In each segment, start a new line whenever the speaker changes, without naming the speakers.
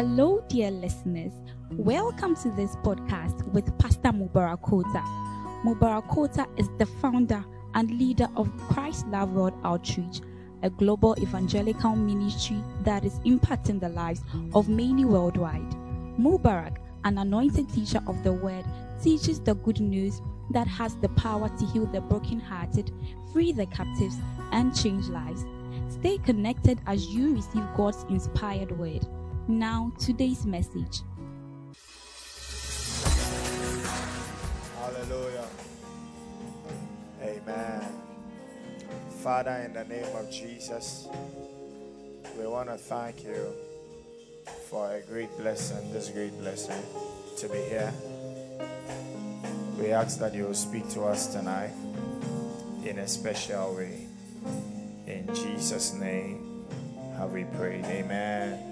Hello, dear listeners. Welcome to this podcast with Pastor Mubarak Kota. Mubarak Kota is the founder and leader of Christ Love World Outreach, a global evangelical ministry that is impacting the lives of many worldwide. Mubarak, an anointed teacher of the word, teaches the good news that has the power to heal the brokenhearted, free the captives, and change lives. Stay connected as you receive God's inspired word. Now, today's message.
Hallelujah. Amen. Father, in the name of Jesus, we want to thank you for a great blessing, this great blessing to be here. We ask that you will speak to us tonight in a special way. In Jesus' name have we prayed. Amen.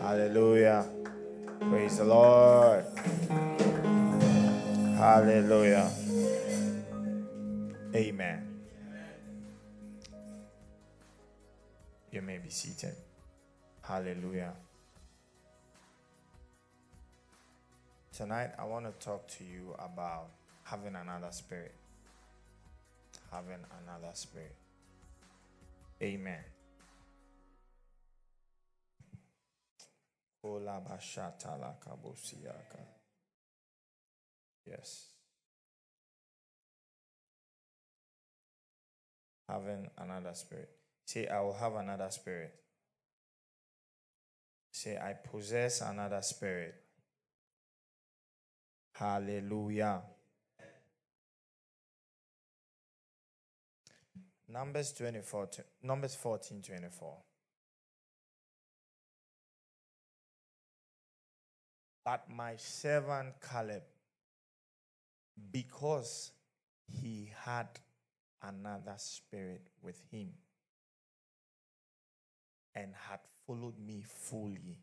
Hallelujah. Praise the Lord. Hallelujah. Amen. You may be seated. Hallelujah. Tonight, I want to talk to you about having another spirit. Having another spirit. Amen. Yes. Having another spirit. Say, I will have another spirit. Say, I possess another spirit. Hallelujah. Numbers 24, Numbers 14, 24. But my servant Caleb, because he had another spirit with him and had followed me fully,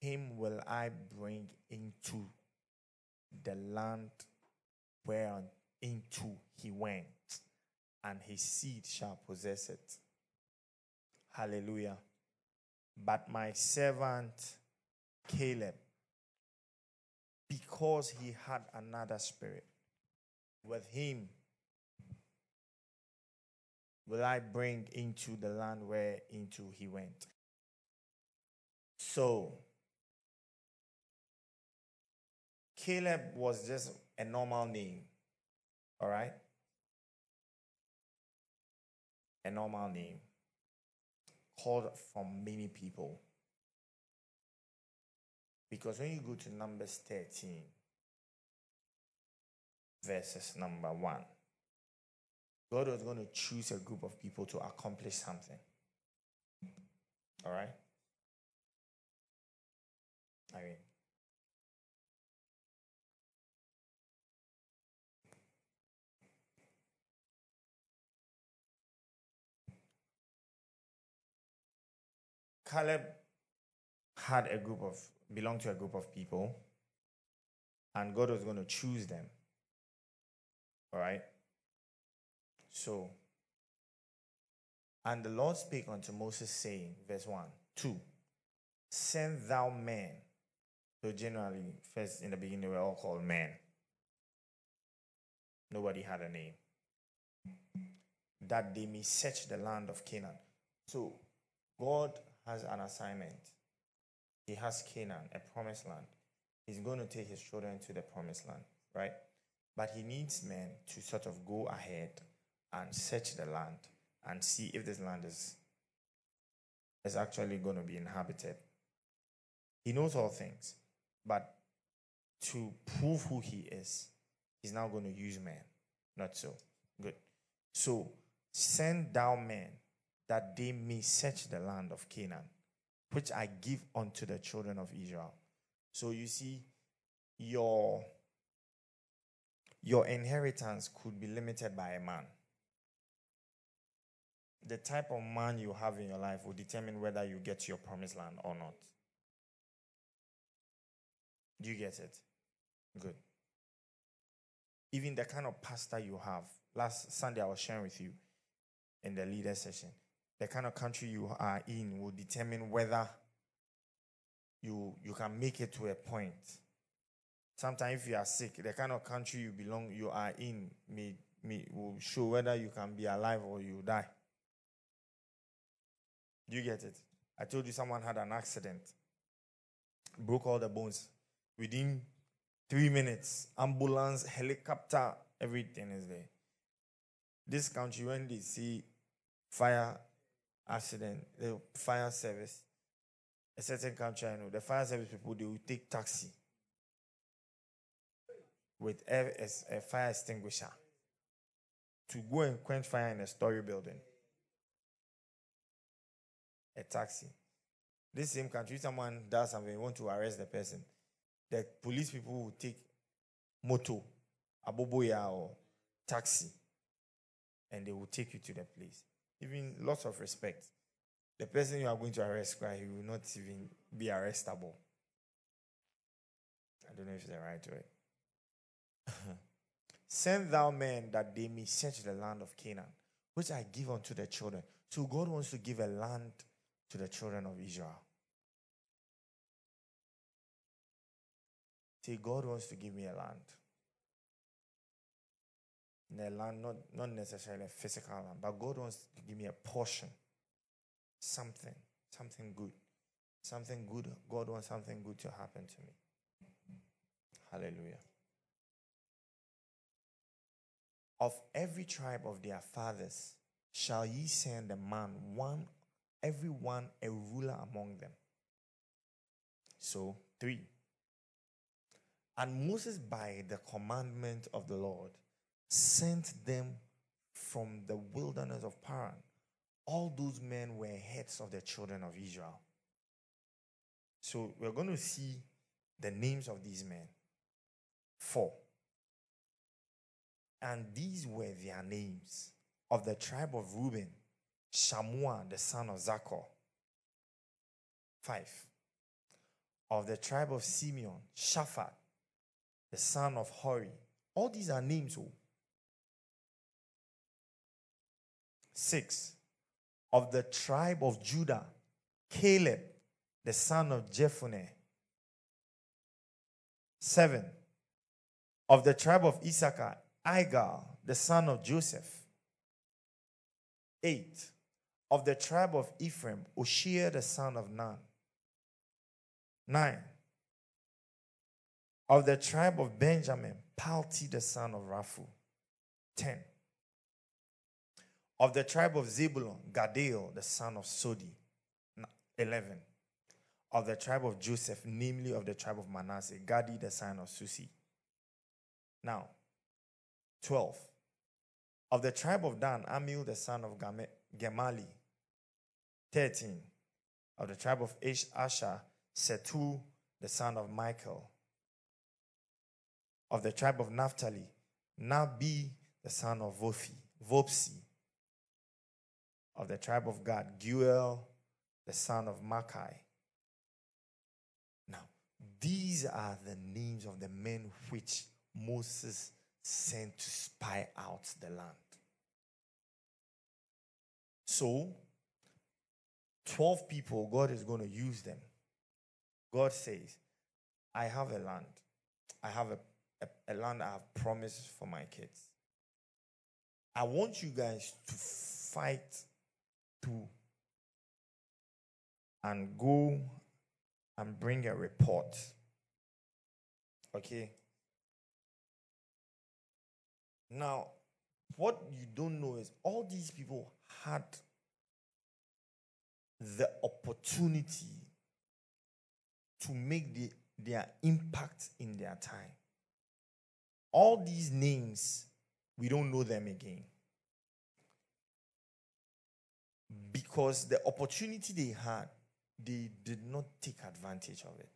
him will I bring into the land where into he went, and his seed shall possess it. Hallelujah. But my servant Caleb, because he had another spirit with him, will I bring into the land where into he went. So, Caleb was just a normal name. All right? A normal name called from many people. Because when you go to Numbers 13, verses number 1, God was going to choose a group of people to accomplish something. All right? I mean, Caleb had a group of, belonged to a group of people, and God was going to choose them. All right? So, and the Lord spake unto Moses, saying, verse 1, 2, send thou men. So, generally, first in the beginning, they were all called men. Nobody had a name. That they may search the land of Canaan. So, God has an assignment. He has Canaan, a promised land. He's going to take his children to the promised land, right? But he needs men to sort of go ahead and search the land and see if this land is, is actually going to be inhabited. He knows all things, but to prove who he is, he's now going to use men. Not so. Good. So send down men that they may search the land of Canaan, which I give unto the children of Israel. So you see, your, your inheritance could be limited by a man. The type of man you have in your life will determine whether you get your promised land or not. Do you get it? Good. Even the kind of pastor you have. Last Sunday, I was sharing with you in the leader session the kind of country you are in will determine whether you you can make it to a point. Sometimes if you are sick, the kind of country you belong you are in may, may will show whether you can be alive or you die. Do you get it? I told you someone had an accident, broke all the bones. Within three minutes, ambulance, helicopter, everything is there. This country, when they see fire accident, the fire service, a certain country I know, the fire service people they will take taxi with a, a, fire extinguisher to go and quench fire in a story building. A taxi. This same country, someone does something, want to arrest the person, the police people will take moto, aboboya, or taxi, and they will take you to the place. Even lots of respect. The person you are going to arrest, he will not even be arrestable. I don't know if it's the right way. Send thou men that they may search the land of Canaan, which I give unto the children. So God wants to give a land to the children of Israel. Say, God wants to give me a land. A land, not, not necessarily a physical land, but God wants to give me a portion. Something, something good. Something good. God wants something good to happen to me. Hallelujah. Of every tribe of their fathers shall ye send a man, one, every one a ruler among them. So, three. And Moses, by the commandment of the Lord, sent them from the wilderness of Paran. All those men were heads of the children of Israel. So, we're going to see the names of these men. Four. And these were their names of the tribe of Reuben, Shammua, the son of Zaccur. Five. Of the tribe of Simeon, Shaphat, the son of Hori. All these are names. Oh. Six. Of the tribe of Judah, Caleb, the son of Jephunneh. Seven. Of the tribe of Issachar, Igal, the son of Joseph. Eight. Of the tribe of Ephraim, Oshia, the son of Nun. Nine. Of the tribe of Benjamin, Palti, the son of Raphu. Ten. Of the tribe of Zebulun, Gaddiel, the son of Sodi. Eleven. Of the tribe of Joseph, namely of the tribe of Manasseh, Gadi, the son of Susi. Now, 12. Of the tribe of Dan, Ammiel the son of Gemali. 13. Of the tribe of Ish Asher, Setu the son of Michael. Of the tribe of Naphtali, Nabi the son of Vofi, Vopsi. Of the tribe of Gad, Geuel, the son of Makai. Now, these are the names of the men which Moses sent to spy out the land. So, 12 people, God is going to use them. God says, I have a land. I have a, a, a, land I have promised for my kids. I want you guys to fight to and go and bring a report. Okay? Now, what you don't know is all these people had the opportunity to make the, their impact in their time. All these names, we don't know them again. Mm. Because the opportunity they had, they did not take advantage of it.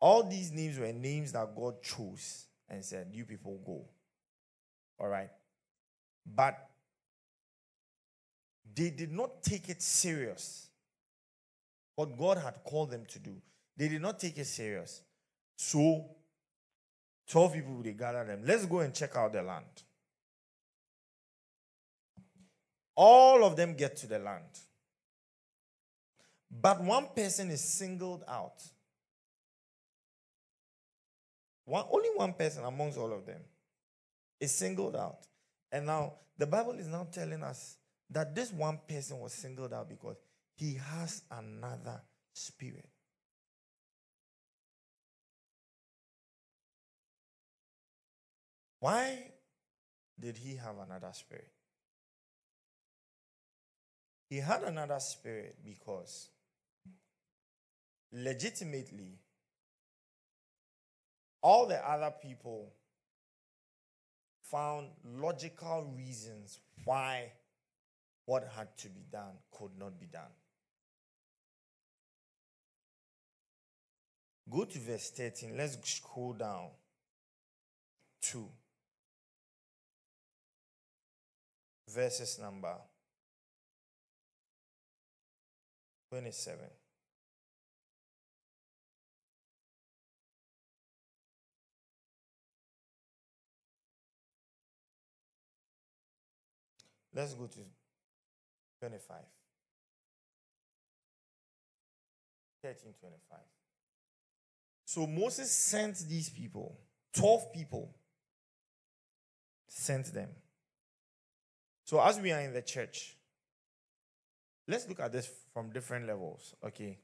All these names were names that God chose and said, You people go. All right. But they did not take it serious. What God had called them to do. They did not take it serious. So 12 people they gathered them. Let's go and check out the land. All of them get to the land. But one person is singled out. One, only one person amongst all of them is singled out. And now the Bible is now telling us that this one person was singled out because he has another spirit. Why did he have another spirit? He had another spirit because legitimately all the other people found logical reasons why what had to be done could not be done. Go to verse 13. Let's scroll down to verses number 27. Let's go to 25. 13 25. So Moses sent these people, 12 people, sent them. So as we are in the church, let's look at this from different levels, okay?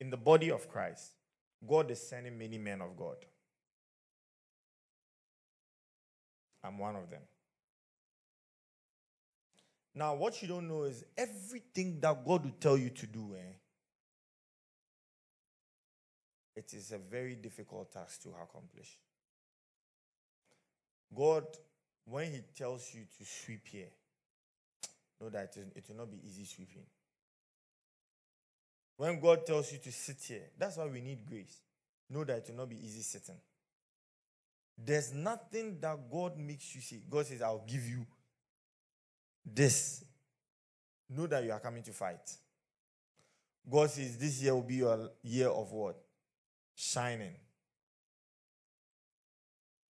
In the body of Christ, God is sending many men of God. I'm one of them. Now, what you don't know is everything that God will tell you to do, eh, it is a very difficult task to accomplish. God, when He tells you to sweep here, know that it, will not be easy sweeping. When God tells you to sit here, that's why we need grace. Know that it will not be easy sitting. There's nothing that God makes you see. God says, I'll give you this, know that you are coming to fight. God says this year will be your year of what? Shining.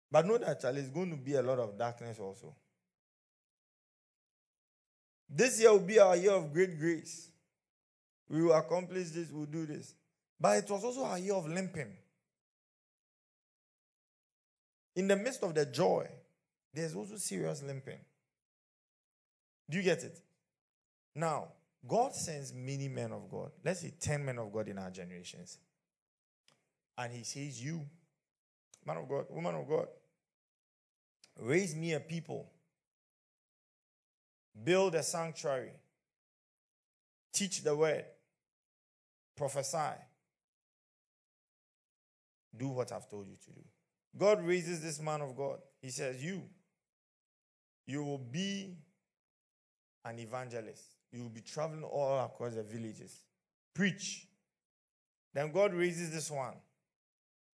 But know that Charlie is going to be a lot of darkness also. This year will be our year of great grace. We will accomplish this, we'll do this. But it was also our year of limping. In the midst of the joy, there's also serious limping. Do you get it? Now, God sends many men of God. Let's say 10 men of God in our generations. And He says, You, man of God, woman of God, raise me a people, build a sanctuary, teach the word, prophesy, do what I've told you to do. God raises this man of God. He says, You, you will be an evangelist. You will be traveling all across the villages. Preach. Then God raises this one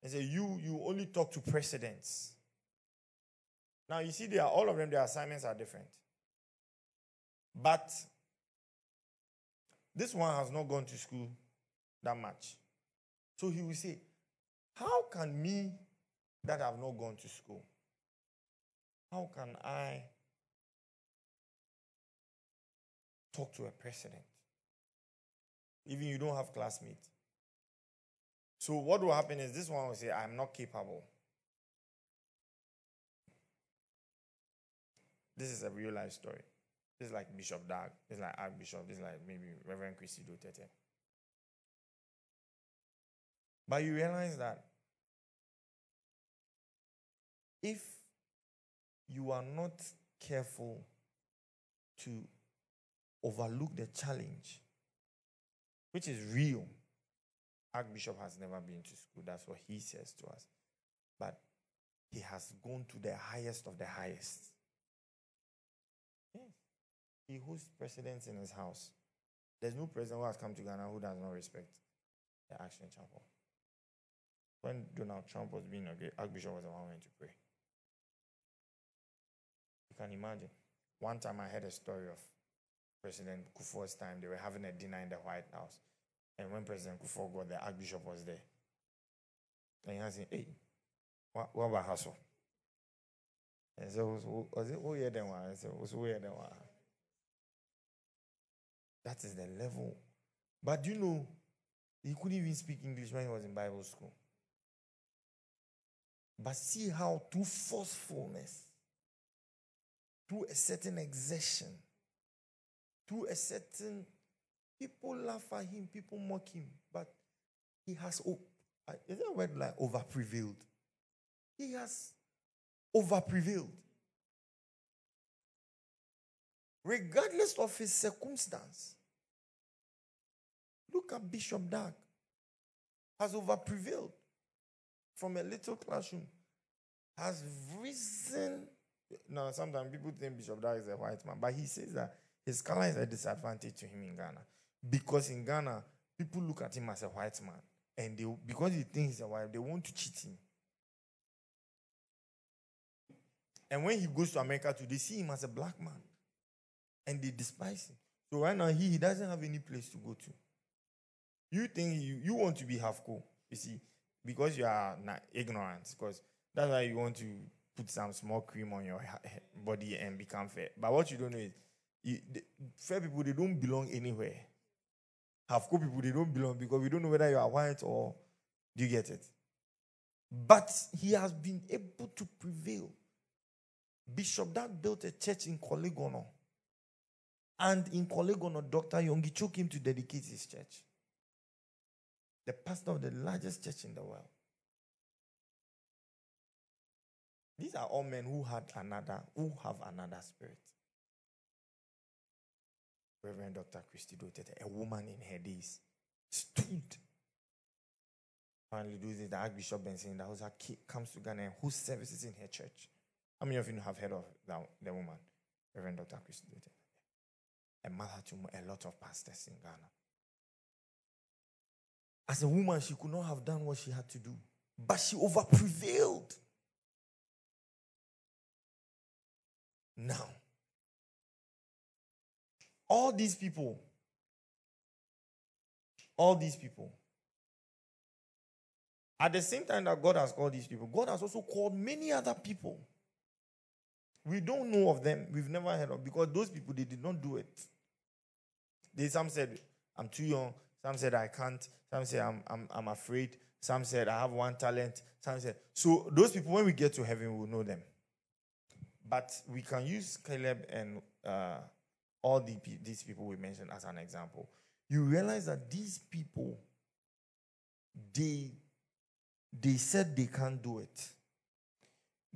and says, You you only talk to presidents. Now you see, they are all of them, their assignments are different. But this one has not gone to school that much. So he will say, How can me that have not gone to school? How can I talk to a president. Even you don't have classmates. So what will happen is this one will say, I'm not capable. This is a real life story. This is like Bishop Dag. This is like Archbishop. This is like maybe Reverend Christie Doe-Tetteh. But you realize that if you are not careful to overlook the challenge, which is real. Archbishop has never been to school. That's what he says to us. But he has gone to the highest of the highest. He hosts presidents in his house. There's no president who has come to Ghana who does not respect the Action Chapel. When Donald Trump was being okay, Archbishop was the one went to pray. You can imagine. One time I heard a story of President Kufuor's time, they were having a dinner in the White House. And when President Kufuor got there, Archbishop was there. And he asked him, hey, what, what about hustle? And so, was it who here then one? I said, was here then one? That is the level But you know, he couldn't even speak English when he was in Bible school. But see how through forcefulness, through a certain exertion, through a certain people laugh at him, people mock him, but he has is that word like over prevailed? He has over prevailed. Regardless of his circumstance. Look at Bishop Dag. Has over prevailed from a little classroom. Has risen. Now, sometimes people think Bishop Dag is a white man, but he says that his color is a disadvantage to him in Ghana. Because in Ghana, people look at him as a white man. And they, because he thinks he's a white, they want to cheat him. And when he goes to America too, they see him as a black man. And they despise him. So right now, he, he doesn't have any place to go to. You think you, you want to be half cool, you see, because you are not ignorant, because that's why you want to put some small cream on your body and become fair. But what you don't know is, you, the, fair people, they don't belong anywhere. Half cool people, they don't belong because we don't know whether you are white or do you get it? But he has been able to prevail. Bishop that built a church in Korle Gonno. And in Korle Gonno, Dr. Yonggi took him to dedicate his church. The pastor of the largest church in the world. These are all men who had another, who have another spirit. Reverend Dr. Christie Doe-Tetteh, a woman in her days, stood. Finally, those days, the Archbishop Benson Idahosa comes to Ghana and who services in her church. How many of you have heard of that, the woman, Reverend Dr. Christie Doe-Tetteh? A mother to a lot of pastors in Ghana. As a woman, she could not have done what she had to do, but she over prevailed. Now, all these people, all these people, at the same time that God has called these people, God has also called many other people. We don't know of them. We've never heard of because those people they did not do it. They some said, I'm too young. Some said I can't. Some said I'm, I'm, I'm afraid. Some said I have one talent. Some said so those people when we get to heaven we'll know them. But we can use Caleb and uh, all the, these people we mentioned as an example, you realize that these people, they, they said they can't do it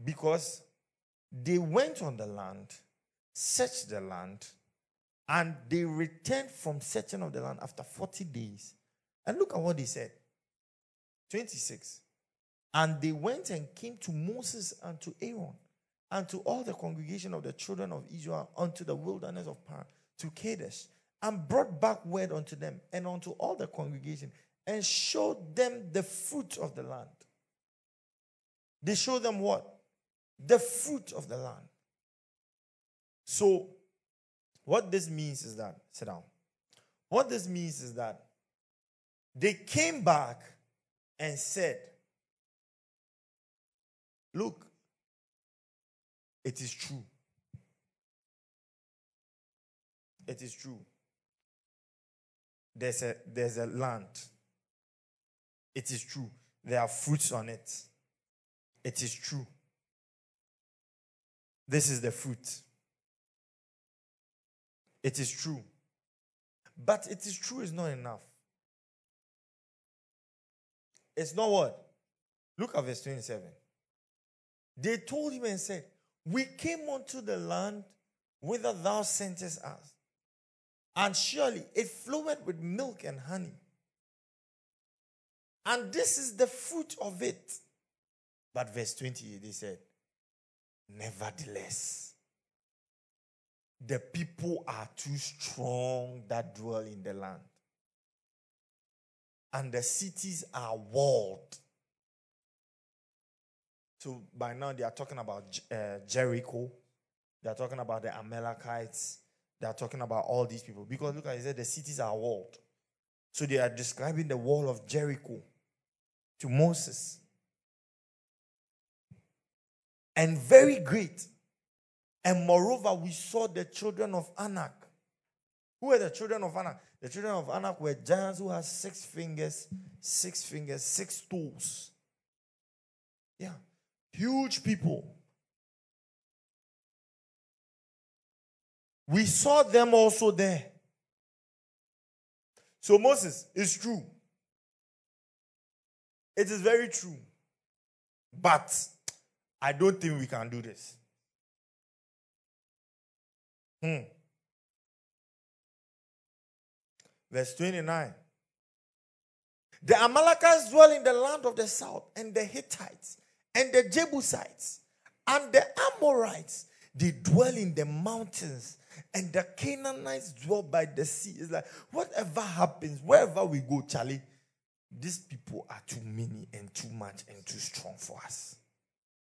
because they went on the land, searched the land, and they returned from searching of the land after 40 days. And look at what they said 26. And they went and came to Moses and to Aaron and to all the congregation of the children of Israel unto the wilderness of Paran, to Kadesh, and brought back word unto them and unto all the congregation, and showed them the fruit of the land. They showed them what? The fruit of the land. So, what this means is that, sit down. What this means is that they came back and said, Look, it is true. It is true. There's a there's a land. It is true. There are fruits on it. It is true. This is the fruit. It is true. But it is true is not enough. It's not what? Look at verse 27. They told him and said, we came unto the land whither thou sentest us, and surely it flowed with milk and honey. And this is the fruit of it. But verse 20, they said, Nevertheless, the people are too strong that dwell in the land, and the cities are walled. So by now they are talking about uh, Jericho. They are talking about the Amalekites. They are talking about all these people. Because look at it, said the cities are walled. So they are describing the wall of Jericho to Moses. And very great. And moreover, we saw the children of Anak. Who were the children of Anak? The children of Anak were giants who had six fingers, six fingers, six toes. Yeah. Huge people. We saw them also there. So, Moses, is true. It is very true. But I don't think we can do this. Hmm. Verse 29. The Amalekites dwell in the land of the south, and the Hittites, and the Jebusites, and the Amorites, they dwell in the mountains, and the Canaanites dwell by the sea. It's like whatever happens, wherever we go, Charlie, these people are too many and too much and too strong for us.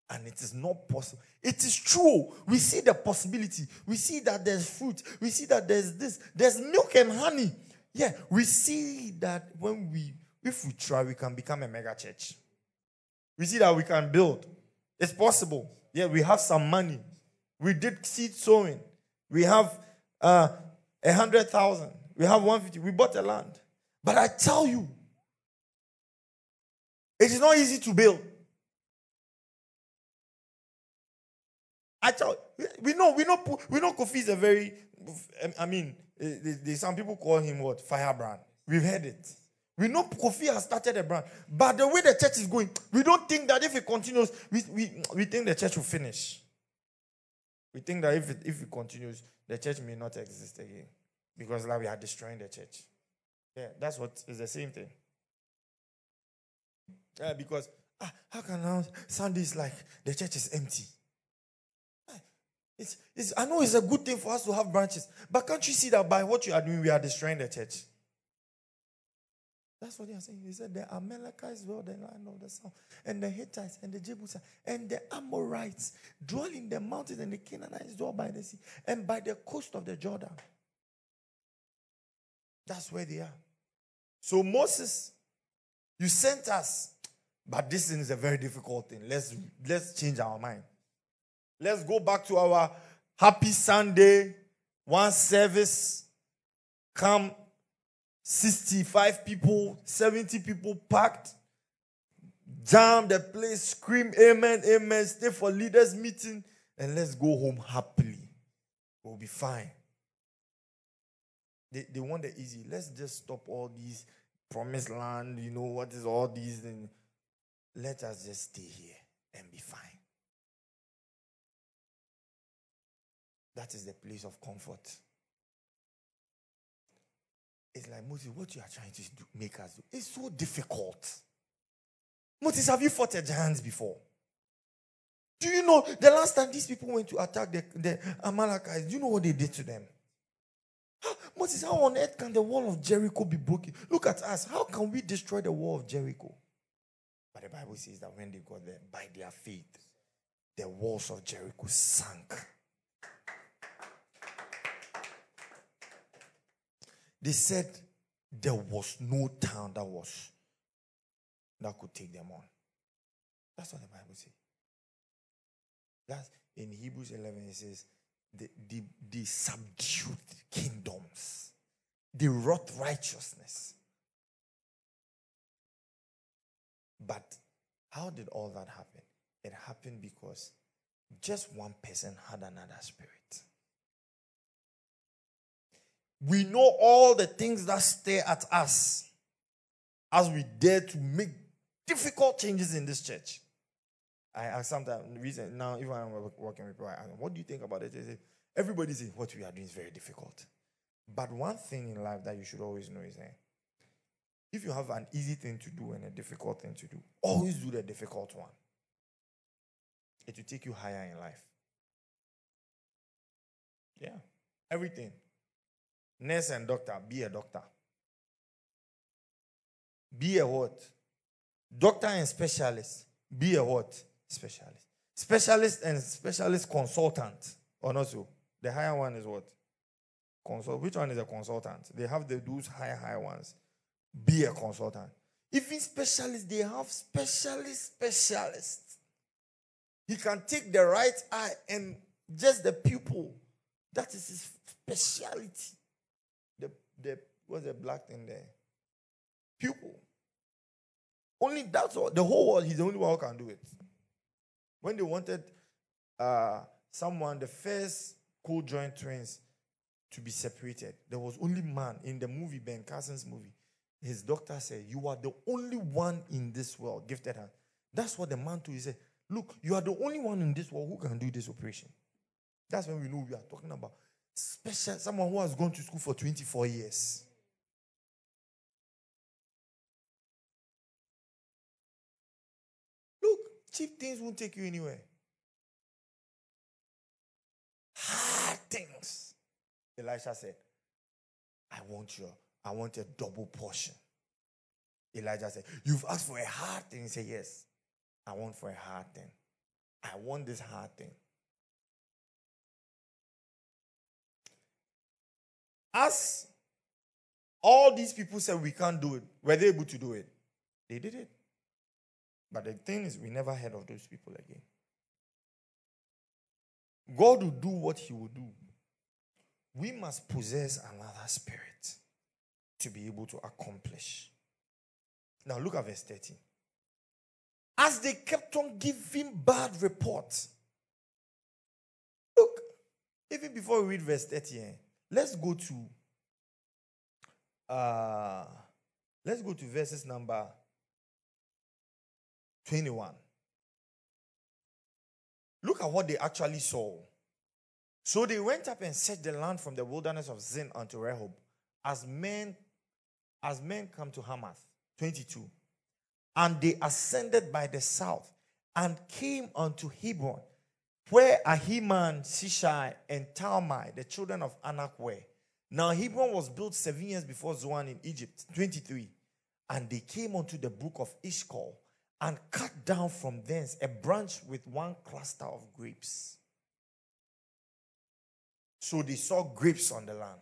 And it is not possible. It is true. We see the possibility. We see that there's fruit. We see that there's this. There's milk and honey. Yeah, we see that when we, if we try, we can become a mega church. We see that we can build. It's possible. Yeah, we have some money. We did seed sowing. We have uh, a hundred thousand. We have one fifty. We bought a land. But I tell you, it is not easy to build. I tell we know we know we know Kofi is a very I mean eh, some people call him what firebrand. We've heard it. We know Kofi has started a brand, but the way the church is going, we don't think that if it continues, we, we, we think the church will finish. We think that if it, if it continues, the church may not exist again because like we are destroying the church. Yeah, that's what is the same thing. Yeah, because ah, how can now Sunday is like the church is empty? It's, it's, I know it's a good thing for us to have branches, but can't you see that by what you are doing, we are destroying the church? That's what they are saying. He said the Amalekites dwell the land of the south, and the Hittites and the Jebusites and the Amorites dwell in the mountains, and the Canaanites dwell by the sea and by the coast of the Jordan. That's where they are. So Moses, you sent us, but this is a very difficult thing. Let's let's change our mind. Let's go back to our happy Sunday, one service. Come 65 people, 70 people packed, jam the place, scream amen, amen, stay for leaders' meeting, and let's go home happily. We'll be fine. They, they want the easy. Let's just stop all these promised land, you know, what is all these and let us just stay here and be fine. That is the place of comfort. It's like, Moses, what you are trying to do, make us do, it's so difficult. Moses, have you fought a giant before? Do you know the last time these people went to attack the, the Amalekites, do you know what they did to them? Moses, how on earth can the wall of Jericho be broken? Look at us. How can we destroy the wall of Jericho? But the Bible says that when they got there, by their faith, the walls of Jericho sank. They said there was no town that was that could take them on. That's what the Bible says. That's in Hebrews 11, it says, the, the, the subdued kingdoms, the wrought righteousness. But how did all that happen? It happened because just one person had another spirit. We know all the things that stare at us as we dare to make difficult changes in this church. I ask sometimes, reason now, if I'm working with people, I ask them, what do you think about it? They say, everybody says what we are doing is very difficult. But one thing in life that you should always know is that if you have an easy thing to do and a difficult thing to do, always do the difficult one. It will take you higher in life. Yeah, everything. Nurse and doctor, be a doctor. Be a what? Doctor and specialist, be a what? Specialist. Specialist and specialist consultant. Or not so. The higher one is what? Consult. Which one is a consultant? They have the those higher, higher ones. Be a consultant. Even specialists, they have specialist specialists. He can take the right eye and just the pupil. That is his speciality the was a black thing there. Pupil. Only that's all. The whole world, he's the only one who can do it. When they wanted uh, someone, the first co-joint twins to be separated, there was only man in the movie, Ben Carson's movie. His doctor said, You are the only one in this world, gifted hand. That's what the man told. He said, Look, you are the only one in this world who can do this operation. That's when we know we are talking about special someone who has gone to school for 24 years. Look, cheap things won't take you anywhere. Hard things. Elisha said, I want your, I want a double portion. Elijah said, You've asked for a hard thing. He said, Yes. I want for a hard thing. I want this hard thing. As all these people said we can't do it, were they able to do it? They did it. But the thing is, we never heard of those people again. God will do what He will do. We must possess another spirit to be able to accomplish. Now, look at verse 13. As they kept on giving bad reports, look, even before we read verse 13, eh, let's go to uh let's go to verses number 21. Look at what they actually saw. So they went up and set the land from the wilderness of Zin unto Rehob, as men as men come to Hamath. 22. And they ascended by the south and came unto Hebron, where Ahiman, Sheshai, and Talmai, the children of Anak, were. Now Hebron was built seven years before Zoan in Egypt, 23. And they came unto the brook of Eshcol and cut down from thence a branch with one cluster of grapes. So they saw grapes on the land.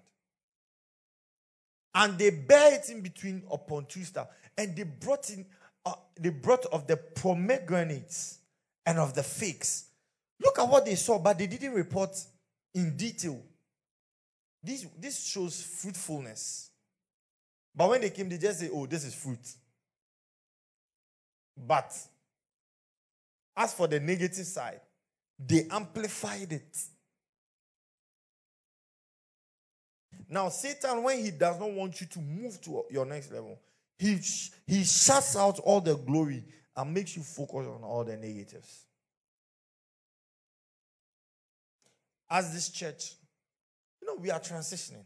And they bare it in between upon two stars. And they brought in uh, they brought of the pomegranates and of the figs. Look at what they saw, but they didn't report in detail. This, this shows fruitfulness. But when they came, they just say, oh, this is fruit. But as for the negative side, they amplified it. Now, Satan, when he does not want you to move to your next level, he, he shuts out all the glory and makes you focus on all the negatives. As this church, you know, we are transitioning.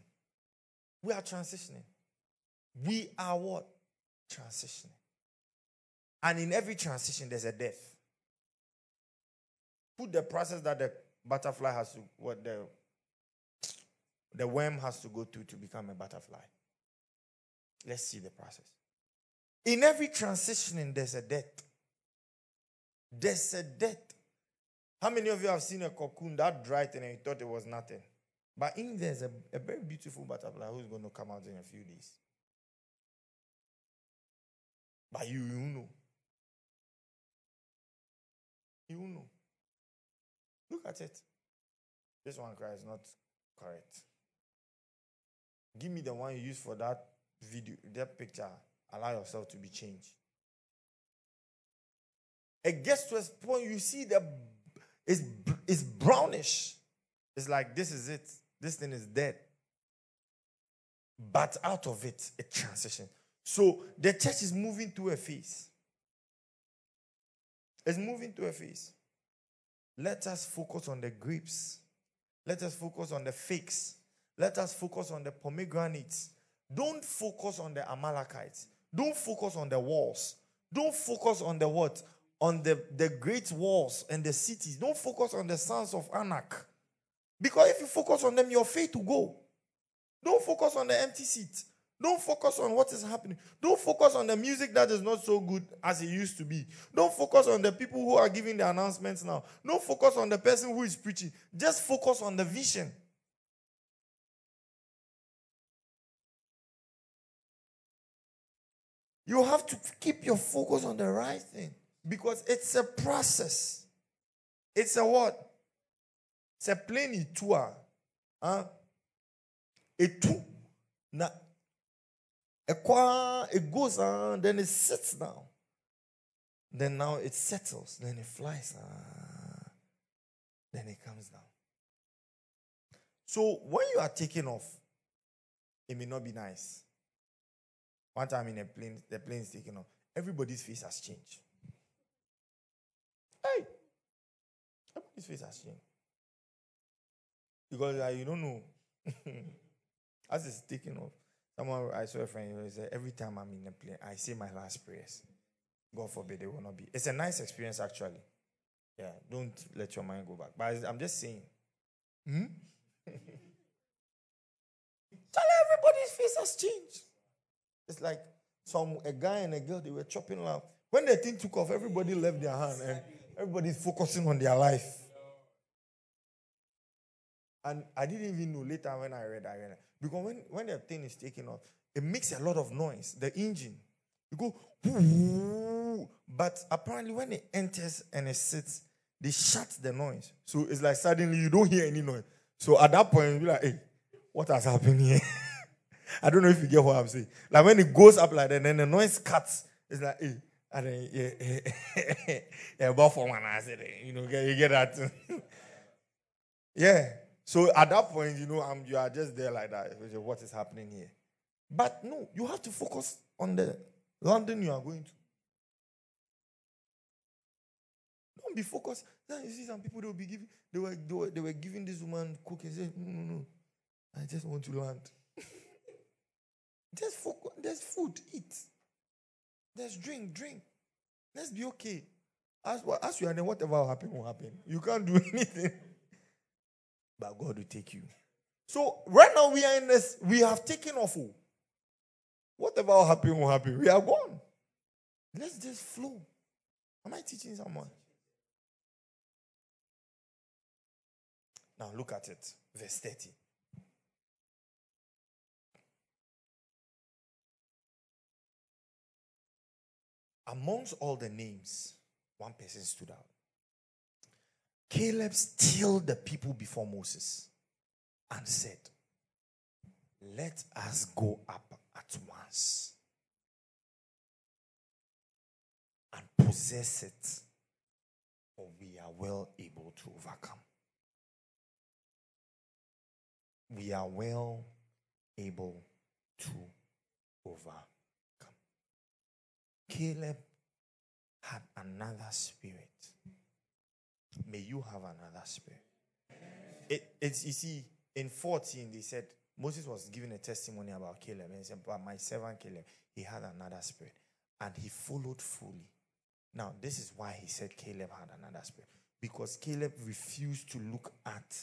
We are transitioning. We are what? Transitioning. And in every transition, there's a death. Put the process that the butterfly has to, what the, the worm has to go through to become a butterfly. Let's see the process. In every transitioning, there's a death. There's a death. How many of you have seen a cocoon that dried and you thought it was nothing? But in there's a, a very beautiful butterfly who's going to come out in a few days. But you, you know. You know. Look at it. This one cry is not correct. Give me the one you used for that video, that picture. Allow yourself to be changed. It gets to a point you see the it's, it's brownish. It's like this is it. This thing is dead. But out of it, a transition. So the church is moving to a phase. It's moving to a phase. Let us focus on the grapes. Let us focus on the figs. Let us focus on the pomegranates. Don't focus on the Amalekites. Don't focus on the walls. Don't focus on the what? On the, the great walls and the cities. Don't focus on the sons of Anak. Because if you focus on them, your faith will go. Don't focus on the empty seat. Don't focus on what is happening. Don't focus on the music that is not so good as it used to be. Don't focus on the people who are giving the announcements now. Don't focus on the person who is preaching. Just focus on the vision. You have to keep your focus on the right thing because it's a process. It's a what? It's a plane tour. Huh? A two. Now, it goes on, then it sits down. Then now it settles, then it flies. Ah, then it comes down. So when you are taking off, it may not be nice. One time in a plane, the plane is taking off. Everybody's face has changed. Hey, everybody's face has changed because uh, you don't know. As it's taking off, someone I saw a friend who said, "Every time I'm in a plane, I say my last prayers. God forbid it will not be." It's a nice experience, actually. Yeah, don't let your mind go back. But I'm just saying. Hmm? Tell everybody's face has changed. It's like some a guy and a girl they were chopping love. When the thing took off, everybody left their hand and everybody's focusing on their life. And I didn't even know later when I read, because when, when the thing is taking off, it makes a lot of noise. The engine, you go, but apparently when it enters and it sits, they shut the noise. So it's like suddenly you don't hear any noise. So at that point, you're like, hey, what has happened here? I don't know if you get what I'm saying. Like when it goes up like that, then the noise cuts. It's like, hey, and then yeah, yeah, about for one I said, you know, you get that. yeah. So at that point, you know, I'm, you are just there like that. What is happening here? But no, you have to focus on the London you are going to. Don't be focused. Then you see some people they will be giving. They were, they were they were giving this woman cooking. Say no no no, I just want to land. just focus. There's food, eat. There's drink, drink. Let's be okay. As well, as you are then whatever will happen will happen. You can't do anything but God will take you. So right now we are in this, we have taken off. Oh. Whatever will happen will happen. We are gone. Let's just flow. Am I teaching someone? Now look at it. Verse 30. Amongst all the names, one person stood out. Caleb stilled the people before Moses and said, Let us go up at once and possess it, for we are well able to overcome. We are well able to overcome. Caleb had another spirit May you have another spirit. It, it's, you see, in 14, they said Moses was giving a testimony about Caleb. And he said, But my servant Caleb, he had another spirit. And he followed fully. Now, this is why he said Caleb had another spirit. Because Caleb refused to look at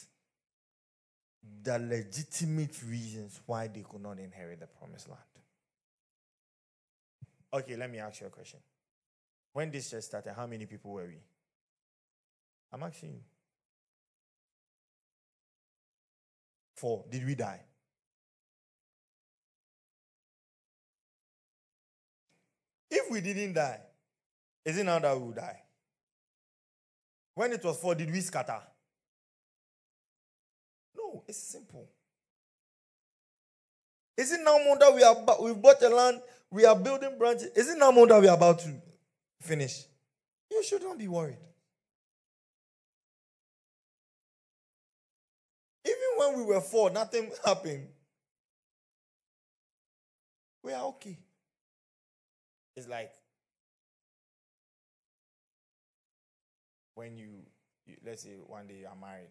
the legitimate reasons why they could not inherit the promised land. Okay, let me ask you a question. When this just started, how many people were we? I'm asking you. Four. Did we die? If we didn't die, is it now that we will die? When it was four, did we scatter? No, it's simple. Is it now more that we are we've bought a land, we are building branches? Is it more that we are about to finish? You should not be worried. Even when we were four, nothing happened. We are okay. It's like when you, you, let's say one day you are married.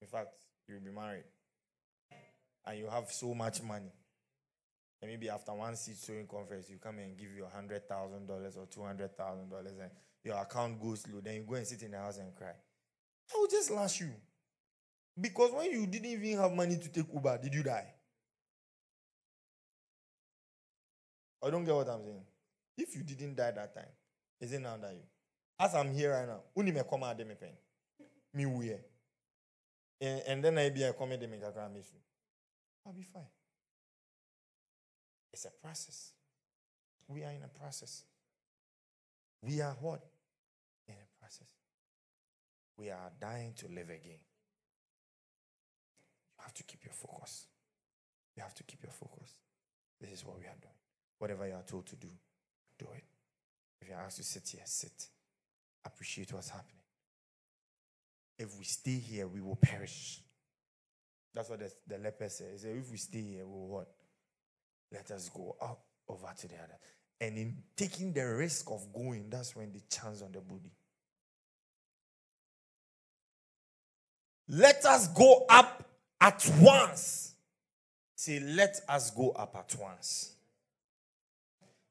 In fact, you'll be married. And you have so much money. And maybe after one seed sowing conference, you come and give you a hundred thousand dollars or two hundred thousand dollars and your account goes low. Then you go and sit in the house and cry. I will just lash you. Because when you didn't even have money to take Uber, did you die? I don't get what I'm saying. If you didn't die that time, is it now that you? As I'm here right now, uni me come out me pen. Me we and, and then I be a come de me kakra me I'll be fine. It's a process. We are in a process. We are what? In a process. We are dying to live again You have to keep your focus. You have to keep your focus. This is what we are doing. Whatever you are told to do, do it. If you're asked to sit here, sit. Appreciate what's happening. If we stay here, we will perish. That's what the, the leper said. He said, if we stay here, we will what? Let us go up over to the other. And in taking the risk of going, that's when the chance on the body. Let us go up at once. Say, let us go up at once.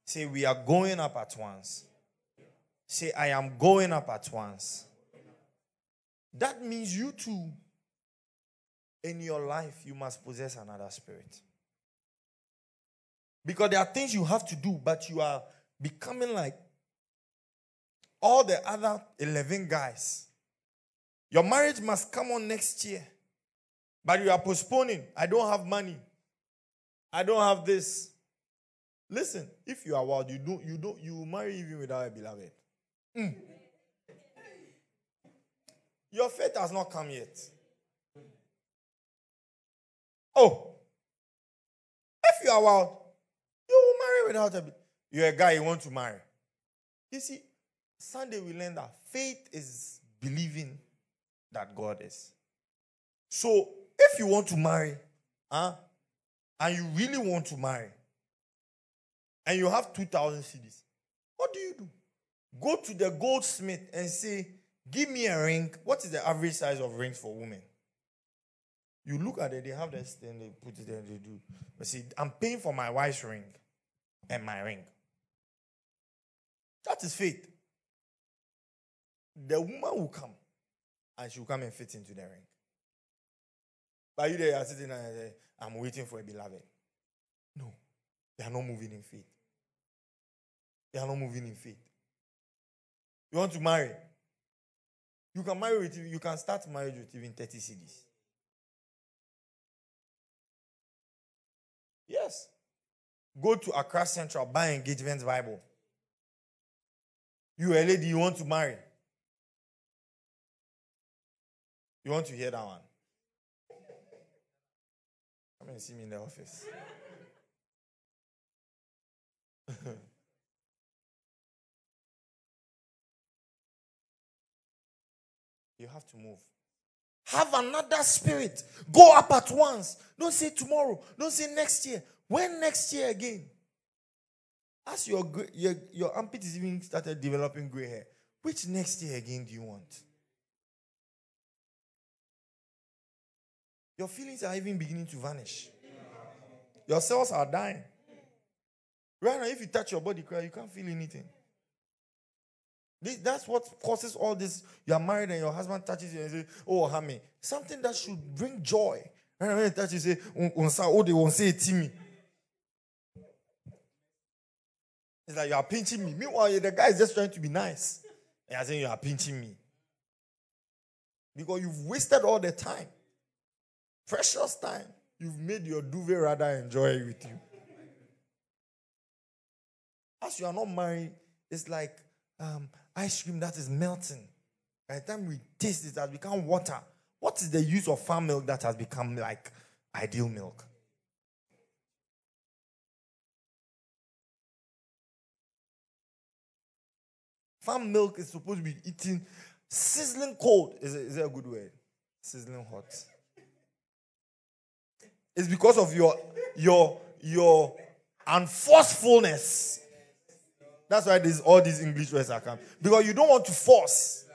Say, we are going up at once. Say, I am going up at once. That means you too, in your life, you must possess another spirit. Because there are things you have to do, but you are becoming like all the other 11 guys. Your marriage must come on next year, but you are postponing. I don't have money. I don't have this. Listen, if you are wild, you don't, you don't, you marry even without a beloved. Mm. Your faith has not come yet. Oh, if you are wild, marry without a. You're a guy you want to marry. You see, Sunday we learned that faith is believing that God is. So if you want to marry, huh, and you really want to marry, and you have 2,000 cedis, what do you do? Go to the goldsmith and say, Give me a ring. What is the average size of rings for women? You look at it, they have this thing, they put it there, they do. But see, I'm paying for my wife's ring and my ring. That is faith. The woman will come and she'll come and fit into the ring. But you there are sitting and say, I'm waiting for a beloved. No, they are not moving in faith. They are not moving in faith. You want to marry? You can marry with you can start marriage with even 30 cedis. Yes. Go to Accra Central, buy engagement Bible. You a lady, you want to marry. You want to hear that one? Come and see me in the office. you have to move. Have another spirit. Go up at once. Don't say tomorrow. Don't say next year. When next year again? As your, your, your armpit is even started developing gray hair, which next year again do you want? Your feelings are even beginning to vanish. Your cells are dying. Right now, if you touch your body, you can't feel anything. This, that's what causes all this. You are married and your husband touches you and say, "Oh, honey," something that should bring joy. Now, when he touches you, say, "Oh, they won't say it to me." It's like you are pinching me. Meanwhile, the guy is just trying to be nice. And I saying you are pinching me. Because you've wasted all the time. Precious time. You've made your duvet rather enjoy with you. As you are not married, it's like um, ice cream that is melting. By the time we taste it, it has become water. What is the use of farm milk that has become like ideal milk? Farm milk is supposed to be eaten sizzling cold. Is it, is it a good word? Sizzling hot. It's because of your your your unforcefulness. That's why these all these English words are coming. Because you don't want to force.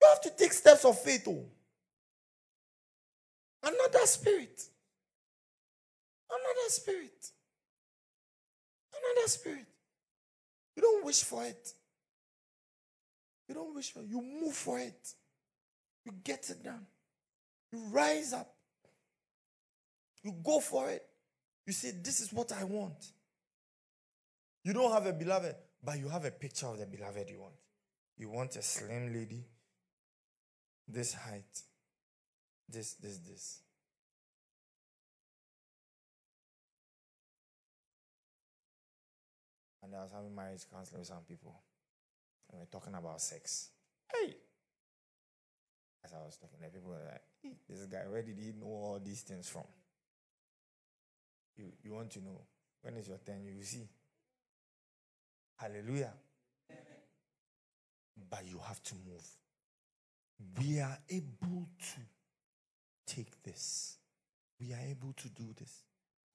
You have to take steps of faith. Oh. Another spirit. Another spirit. Another spirit. You don't wish for it. You don't wish for it. You move for it. You get it done. You rise up. You go for it. You say, This is what I want. You don't have a beloved, but you have a picture of the beloved you want. You want a slim lady, this height, this, this, this. And I was having marriage counseling with some people. And we are talking about sex. Hey! As I was talking, the people were like, hey, this guy, where did he know all these things from? You, you want to know. When is your turn? You see. Hallelujah. But you have to move. We are able to take this. We are able to do this.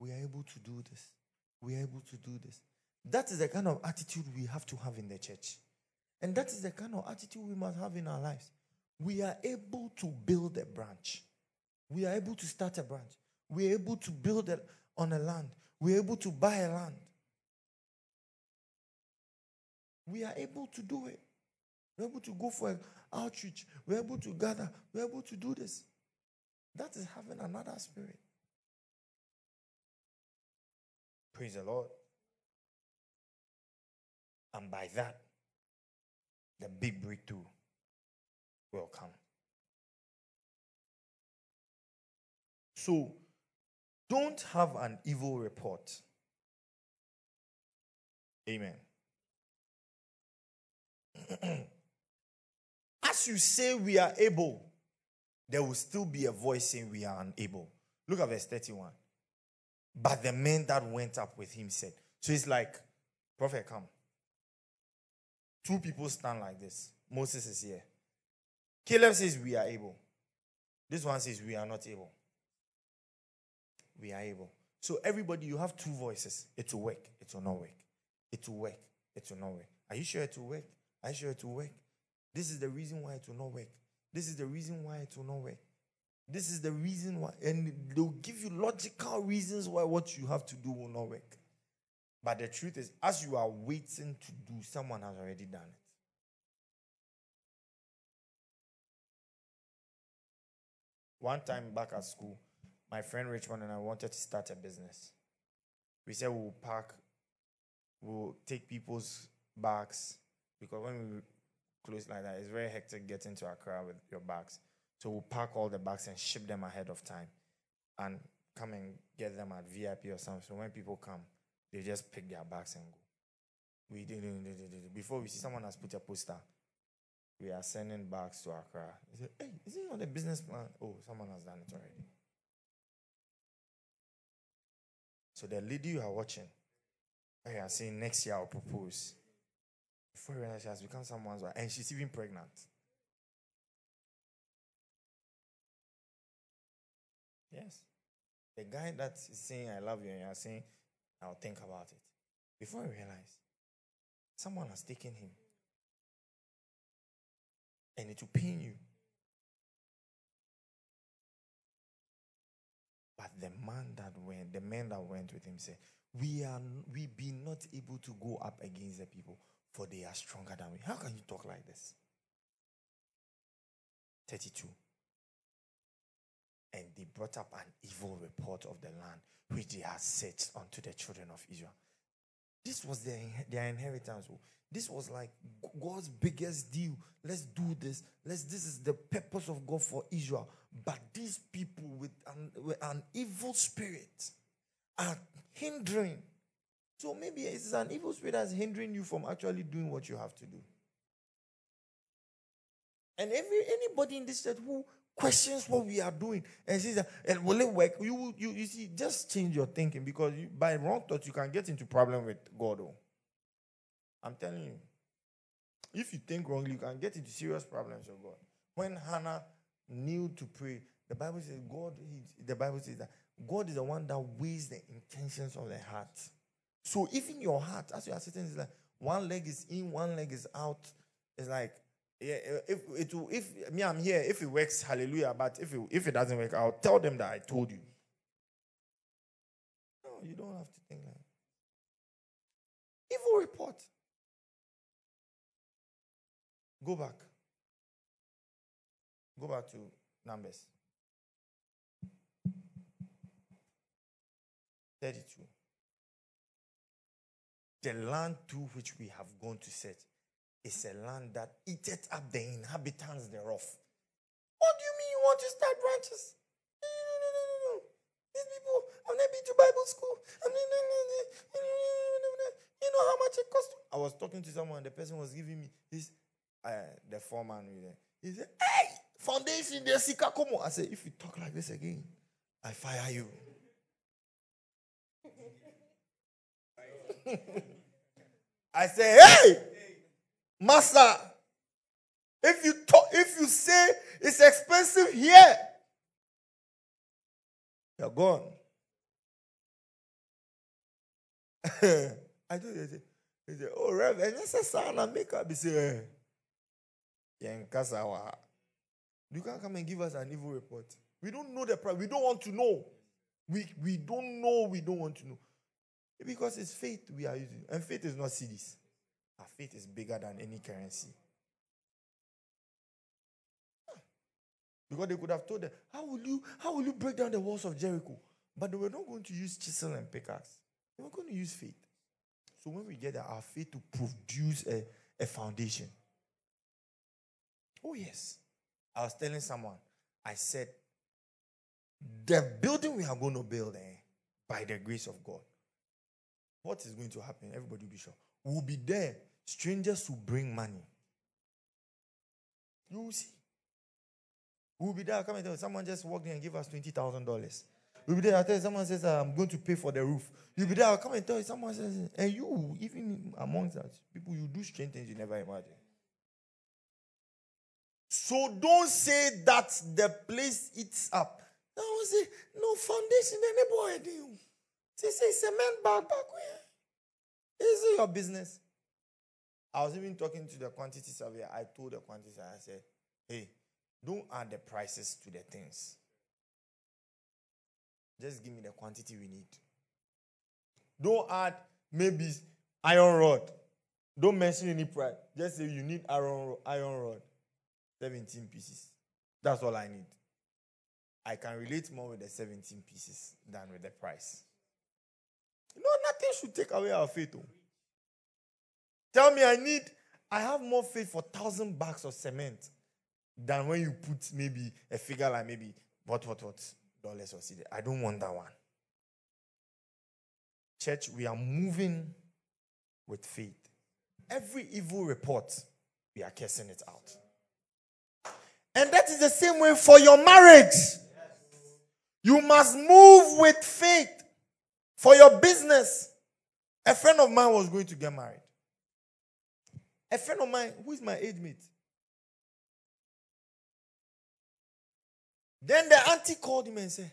We are able to do this. We are able to do this. That is the kind of attitude we have to have in the church. And that is the kind of attitude we must have in our lives. We are able to build a branch. We are able to start a branch. We are able to build it on a land. We are able to buy a land. We are able to do it. We're able to go for outreach. We're able to gather. We're able to do this. That is having another spirit. Praise the Lord. And by that, the big breakthrough will come. So, don't have an evil report. Amen. As you say we are able, there will still be a voice saying we are unable. Look at verse 31. But the men that went up with him said, So it's like, Prophet, come. Two people stand like this. Moses is here. Caleb says, We are able. This one says, We are not able. We are able. So, everybody, you have two voices. It will work. It will not work. It will work. It will not work. Are you sure it will work? Are you sure it will work? This is the reason why it will not work. This is the reason why it will not work. This is the reason why. And they'll give you logical reasons why what you have to do will not work. But the truth is, as you are waiting to do, someone has already done it. One time back at school, my friend Richmond and I wanted to start a business. We said we'll pack, we'll take people's bags because when we close like that, it's very hectic getting to Accra with your bags. So we'll pack all the bags and ship them ahead of time and come and get them at VIP or something. So when people come, they just pick their bags and go. We didn't. before we see someone has put a poster. We are sending bags to Accra. He said, Hey, is it not a business plan? Oh, someone has done it already. So the lady you are watching, I are saying next year I'll propose. Before you she has become someone's wife, and she's even pregnant. Yes. The guy that is saying I love you and you're saying I'll think about it. Before you realize, someone has taken him. And it will pain you. But the man that went, the men that went with him said, We are we be not able to go up against the people, for they are stronger than we. How can you talk like this? 32. And they brought up an evil report of the land which they had set unto the children of Israel. This was their, their inheritance. Oh. This was like God's biggest deal. Let's do this. Let's. This is the purpose of God for Israel. But these people with an, with an evil spirit are hindering. So maybe it's an evil spirit that's hindering you from actually doing what you have to do. And every anybody in this church who questions what we are doing and says, and will it work? You, you, you see, just change your thinking because you, by wrong thoughts, you can get into problem with God. Oh. I'm telling you. If you think wrongly, you can get into serious problems with God. When Hannah knew to pray, the Bible says God, he, the Bible says that God is the one that weighs the intentions of the heart. So if in your heart, as you are sitting, it's like one leg is in, one leg is out. It's like yeah, eh, if it will, if me I'm here, if it works, hallelujah. But if it, if it doesn't work, I'll tell them that I told you. No, you don't have to think like evil report. Go back. Go back to Numbers. 32. The land to which we have gone to set is a land that eateth up the inhabitants thereof. What do you mean you want to start branches? No, no, no, no, no. These people have not been to Bible school. You know how much it costs? I was talking to someone, the person was giving me this, uh, the foreman. He said, Hey, foundation, there's Sikakomo. I said, If you talk like this again, I fire you. I say, hey, master, if you talk, if you say it's expensive here, you're gone. I told you, he said, oh, Rev, eh, and that's a son of makeup. He said, eh, Yankasawa. You can't come and give us an evil report. We don't know the price. We don't want to know. We, we don't know. We don't want to know. Because it's faith we are using. And faith is not cedis. Our faith is bigger than any currency. Because they could have told them, how will you how will you break down the walls of Jericho? But they were not going to use chisel and pickaxe. They were going to use faith. So when we get our faith to produce a, a foundation. Oh, yes. I was telling someone, I said, the building we are going to build, eh, by the grace of God, what is going to happen? Everybody will be sure. We'll be there. Strangers will bring money. You will see. We'll be there. Come and tell you, someone just walked in and gave us $20,000. We'll be there. I tell you, someone says, I'm going to pay for the roof. You'll be there. Come and tell you, someone says, and you, even amongst us, people, you do strange things you never imagine. So don't say that the place eats up. Now say, no foundation, any boy Say, say, cement bag back where? Is it your business? I was even talking to the quantity surveyor. I told the quantity surveyor, I said, hey, don't add the prices to the things. Just give me the quantity we need. Don't add maybe iron rod. Don't mention any price. Just say you need iron, rod, iron rod. 17 pieces. That's all I need. I can relate more with the 17 pieces than with the price. You know, nothing should take away our faith. Oh. Tell me, I need, I have more faith for thousand bags of cement than when you put maybe a figure like maybe what, what, what, dollars or cedi. I don't want that one. Church, we are moving with faith. Every evil report, we are cursing it out. And that is the same way for your marriage. You must move with faith for your business. A friend of mine was going to get married. A friend of mine, who is my age mate, Then the auntie called him and said,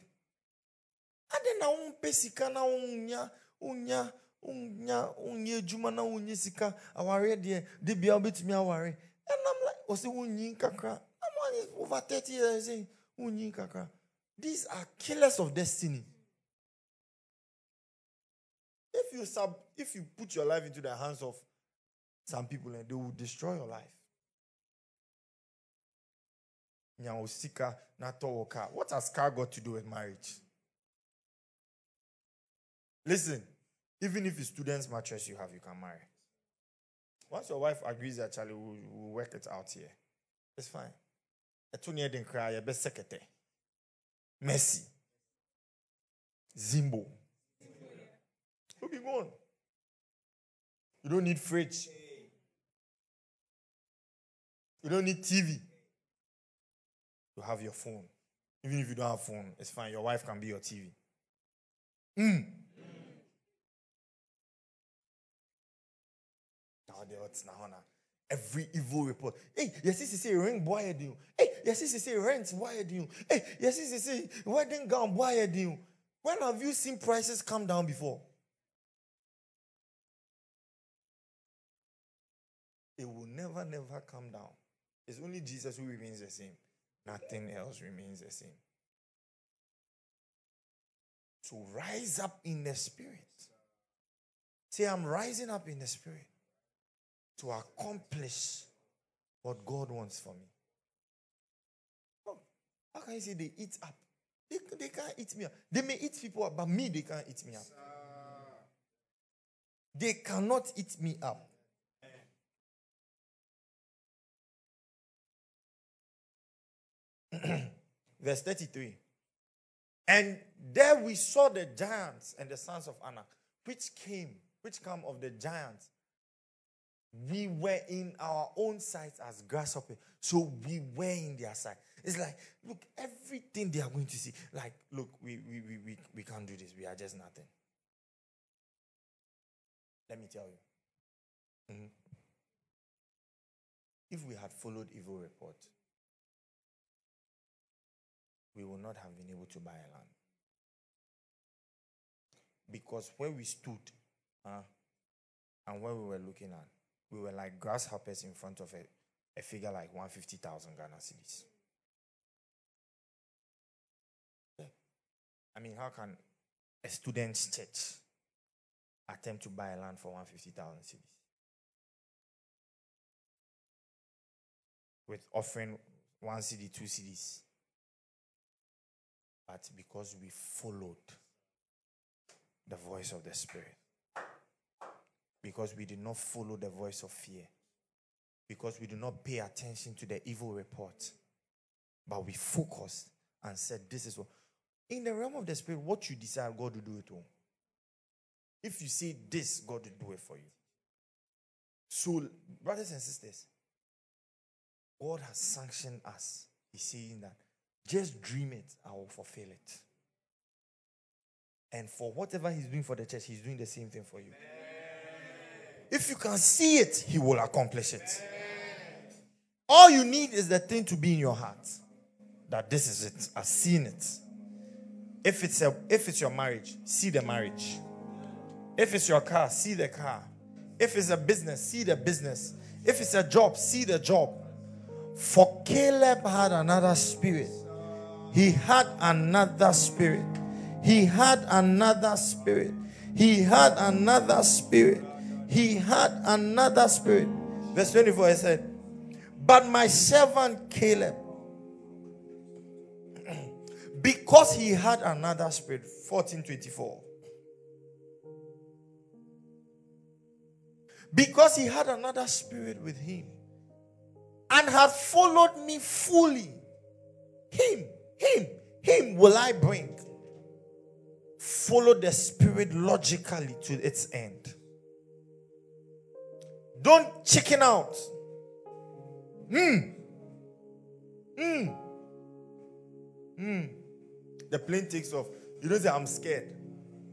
Ade sika na wonya wonya wonya wonye adwuma na wonye sika aware de de bia obetumi aware. And I'm like, "Ose wonyi kakra." I'm is over 30 years saying, "Wonyi kakra." These are killers of destiny. If you sub, if you put your life into the hands of some people, and they will destroy your life. What has car got to do with marriage? Listen, even if it's student's mattress you have, you can marry. Once your wife agrees that Charlie will we'll work it out here, it's fine. Etunia didn't cry, secretary. Messi. Zimbo. Look, you go on. You don't need fridge. You don't need TV you have your phone. Even if you don't have phone, it's fine. Your wife can be your TV. Mm. Every evil report. Hey, yes, is a ring boy do. Hey, yes, is a rent boy do. Hey, yes, is a wedding gown boy do. When have you seen prices come down before? It will never, never come down. It's only Jesus who remains the same. Nothing else remains the same. So rise up in the spirit. Say, I'm rising up in the spirit to accomplish what God wants for me. Oh, how can you say they eat up? They, they can't eat me up. They may eat people up, but me, they can't eat me up. They cannot eat me up. Verse 33. And there we saw the giants and the sons of Anak, which came, which come of the giants. We were in our own sight as grasshoppers, so we were in their sight. It's like, look, everything they are going to see. Like, look, we, we, we, we, we can't do this. We are just nothing. Let me tell you. Mhm. If we had followed evil report, we would not have been able to buy a land. Because where we stood uh, and where we were looking at, we were like grasshoppers in front of a, a figure like 150,000 Ghana cedis. I mean, how can a student's church attempt to buy land for 150,000 cedis? With offering one cedi, two cedis. But because we followed the voice of the Spirit, because we did not follow the voice of fear, because we did not pay attention to the evil report, but we focused and said, This is what. In the realm of the Spirit, what you desire, God will do it all. If you say this, God will do it for you. So, brothers and sisters, God has sanctioned us. He's saying that just dream it, I will fulfill it. And for whatever He's doing for the church, He's doing the same thing for you. If you can see it, He will accomplish it. All you need is the thing to be in your heart that this is it. I've seen it. If it's a if it's your marriage, see the marriage. If it's your car, see the car. If it's a business, see the business. If it's a job, see the job. For Caleb had another spirit. He had another spirit. He had another spirit. He had another spirit. He had another spirit. Verse 24, he said, But my servant Caleb, because he had another spirit, 1424. Because he had another spirit with him and had followed me fully. Him, him, him will I bring. Follow the spirit logically to its end. Don't chicken out. Hmm. Hmm. Hmm. The plane takes off. You don't say, I'm scared.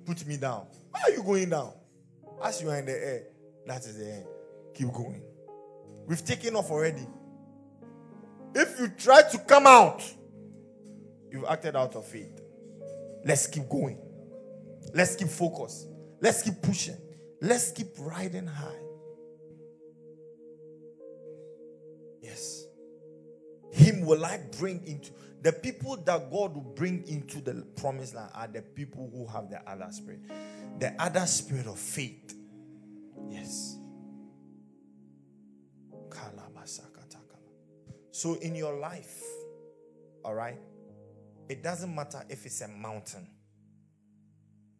Put me down. Why are you going down? As you are in the air, that is the end. Keep going. We've taken off already. If you try to come out, you've acted out of faith. Let's keep going. Let's keep focused. Let's keep pushing. Let's keep riding high. Yes. Him will I bring into the people that God will bring into the promised land are the people who have the other spirit. The other spirit of faith. Yes. So in your life, all right, it doesn't matter if it's a mountain,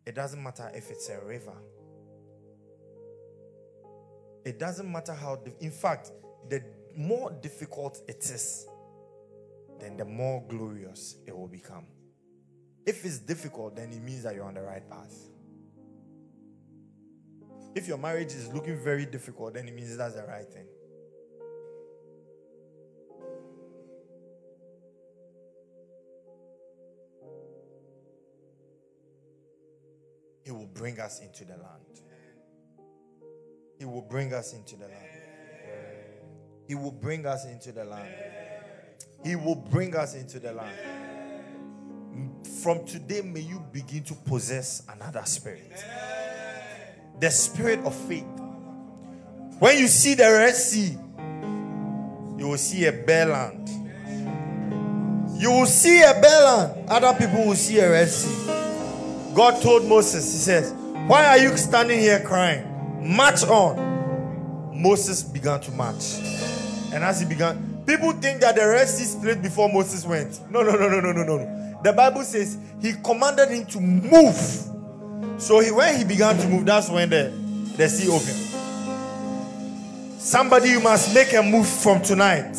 it doesn't matter if it's a river, it doesn't matter how, in fact, the more difficult it is, then the more glorious it will become. If it's difficult, then it means that you're on the right path. If your marriage is looking very difficult, then it means that's the right thing. He will bring us into the land. He will bring us into the land. He will bring us into the land. He will bring us into the land. From today, may you begin to possess another spirit the spirit of faith. When you see the Red Sea, you will see a bare land. You will see a bare land. Other people will see a Red Sea. God told Moses, He says, Why are you standing here crying? March on. Moses began to march. And as he began, people think that the Red Sea split before Moses went. No, no, no, no, no, no, no. The Bible says he commanded him to move. So he, when he began to move, that's when the, the sea opened. Somebody you must make a move from tonight.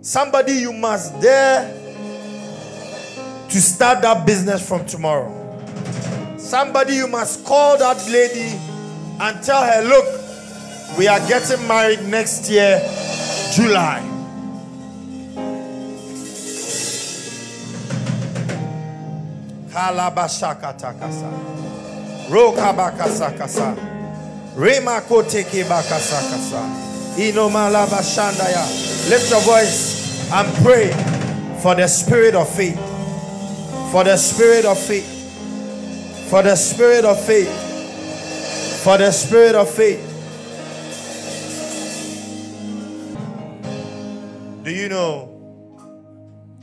Somebody you must dare to start that business from tomorrow. Somebody you must call that lady and tell her, look, we are getting married next year, July. Kalabashakatakasa. Rokabakasakasa. Rema koteke bakasakasa. Inomalaba shandaya. Lift your voice and pray for the spirit of faith. For the spirit of faith. For the spirit of faith. For the spirit of faith. Do you know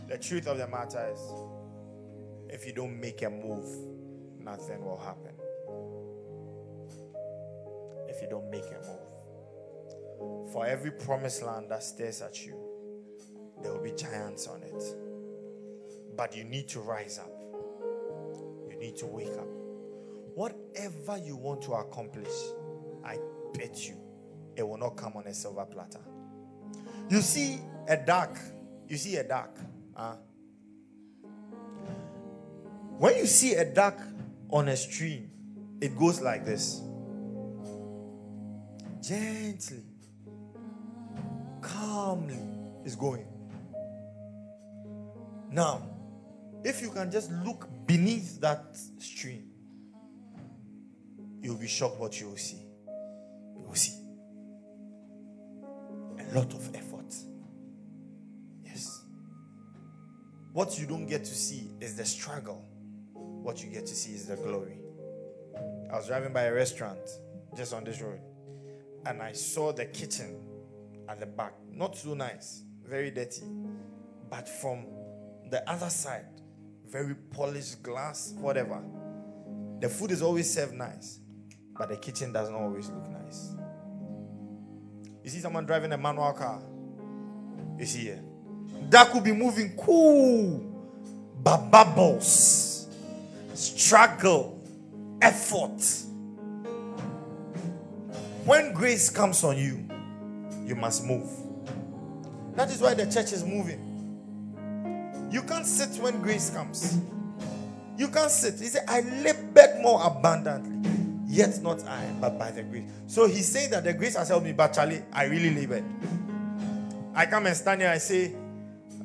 the truth of the matter is if you don't make a move, nothing will happen. If you don't make a move, for every promised land that stares at you, there will be giants on it. But you need to rise up, need to wake up. Whatever you want to accomplish, I bet you it will not come on a silver platter. You see a duck, you see a duck. Huh? When you see a duck on a stream, it goes like this gently, calmly, is going. Now, if you can just look beneath that stream, you'll be shocked what you will see. You will see a lot of effort. Yes. What you don't get to see is the struggle what you get to see is the glory. I was driving by a restaurant just on this road and I saw the kitchen at the back. Not so nice, very dirty. But from the other side, very polished glass, whatever. The food is always served nice, but the kitchen doesn't always look nice. You see someone driving a manual car, you see here. That could be moving cool, but bubbles struggle, effort. When grace comes on you, you must move. That is why the church is moving. You can't sit when grace comes. You can't sit. He said, I labored more abundantly, yet not I, but by the grace. So he's saying that the grace has helped me, but Charlie, I really labored. I come and stand here, I say,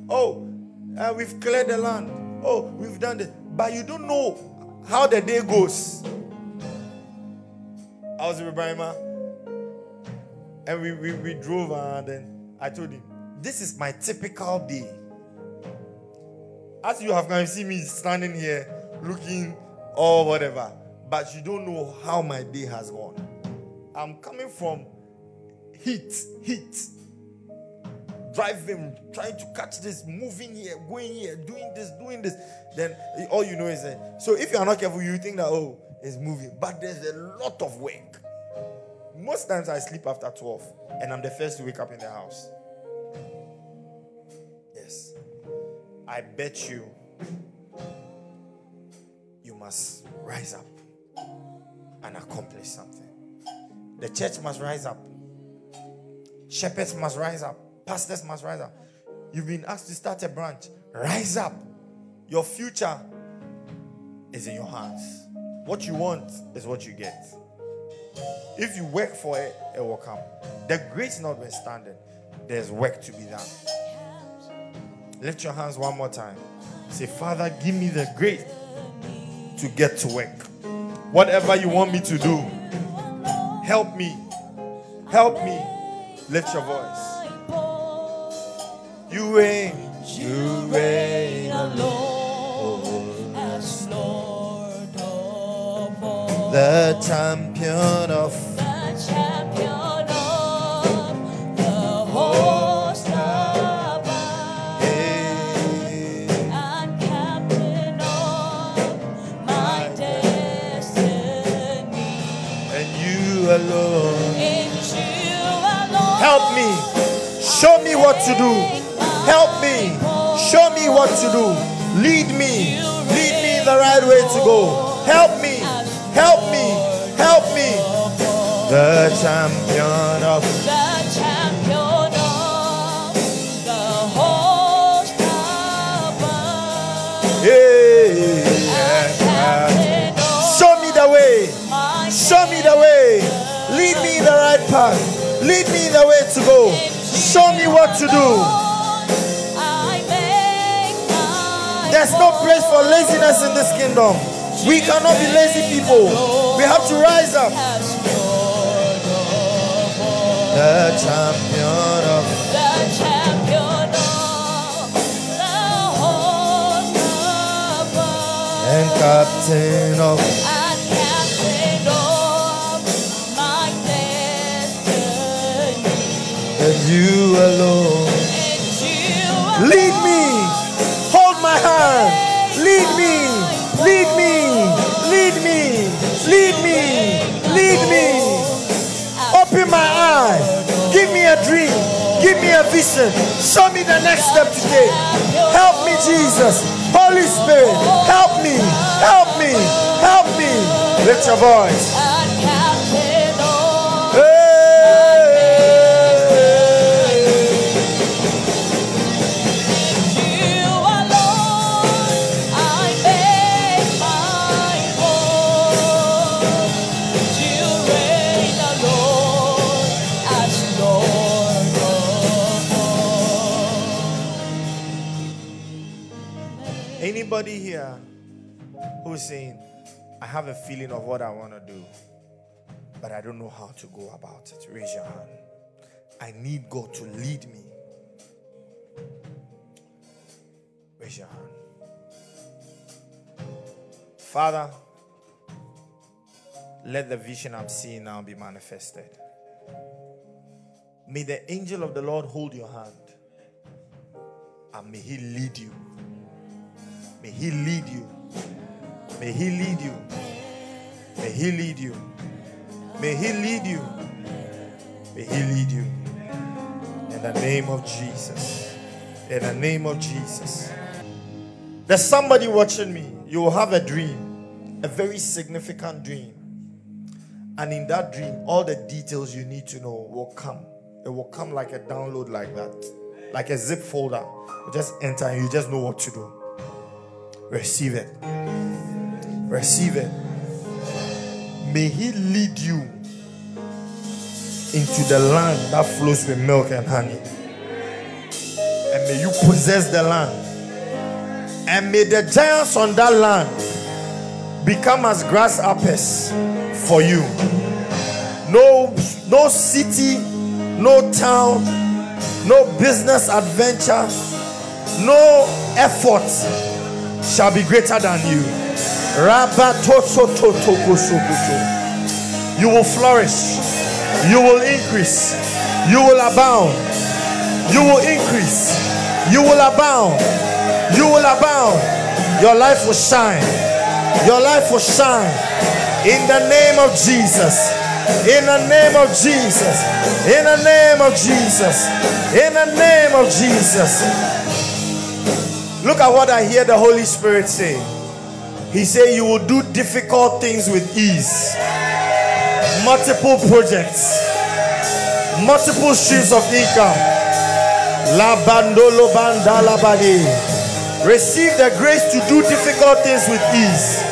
Oh, uh, we've cleared the land. Oh, we've done this but you don't know how the day goes. I was with Ibrahim and we, we, we drove and then I told him, This is my typical day. As you have come, see me standing here looking or whatever, but you don't know how my day has gone. I'm coming from heat, heat, driving, trying to catch this, moving here, going here, doing this, doing this. Then all you know is that. So if you are not careful, you think that, oh, it's moving. But there's a lot of work. Most times I sleep after 12 and I'm the first to wake up in the house. I bet you you must rise up and accomplish something. The church must rise up. Shepherds must rise up. Pastors must rise up. You've been asked to start a branch. Rise up. Your future is in your hands. What you want is what you get. If you work for it, it will come. The grace notwithstanding, there's work to be done. Lift your hands one more time. Say, Father, give me the grace to get to work. Whatever you want me to do, help me. Help me. Lift your voice. You reign, you reign alone as Lord of all. The champion of what to do. Help me. Show me what to do. Lead me. Lead me in the right way to go. Help me. Help me. Help me. The champion of the champion of the host Yeah. Show me the way. Show me the way. Lead me in the right path. Lead me in the way to go. Show me what to do. There's no place for laziness in this kingdom. We cannot be lazy people. We have to rise up. the champion of
the champion of the
and captain of a vision, show me the next step today. Help me, Jesus. Holy Spirit, help me, help me, help me. Lift your voice. Have a feeling of what I want to do, but I don't know how to go about it? Raise your hand. I need God to lead me. Raise your hand. Father, let the vision I'm seeing now be manifested. May the angel of the Lord hold your hand and may he lead you. May He lead you. May He lead you. May He lead you. May He lead you. May He lead you. In the name of Jesus. In the name of Jesus. There's somebody watching me. You will have a dream, a very significant dream. And in that dream, all the details you need to know will come. It will come like a download, like that, like a zip folder. You just enter and you just know what to do. Receive it. Receive it. May He lead you into the land that flows with milk and honey. And may you possess the land. And may the giants on that land become as grasshoppers for you. No, no city, no town, no business adventure, no effort shall be greater than you. You will flourish. You will increase. You will abound. You will increase. You will abound. You will abound. Your life will shine. Your life will shine. In the name of Jesus. In the name of Jesus. In the name of Jesus. In the name of Jesus. Look at what I hear the Holy Spirit say. He said, You will do difficult things with ease. Multiple projects, multiple streams of income. La bandolo bandala badi. Receive the grace to do difficult things with ease.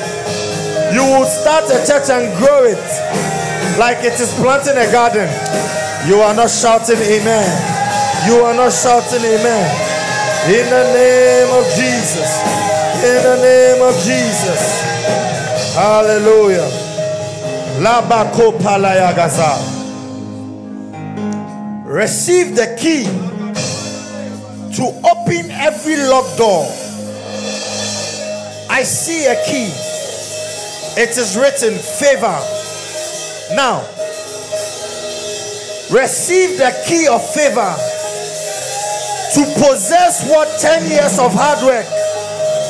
You will start a church and grow it like it is planting a garden. You are not shouting amen. You are not shouting amen. In the name of Jesus. In the name of Jesus. Hallelujah. Receive the key to open every locked door. I see a key. It is written favor. Now, receive the key of favor to possess what 10 years of hard work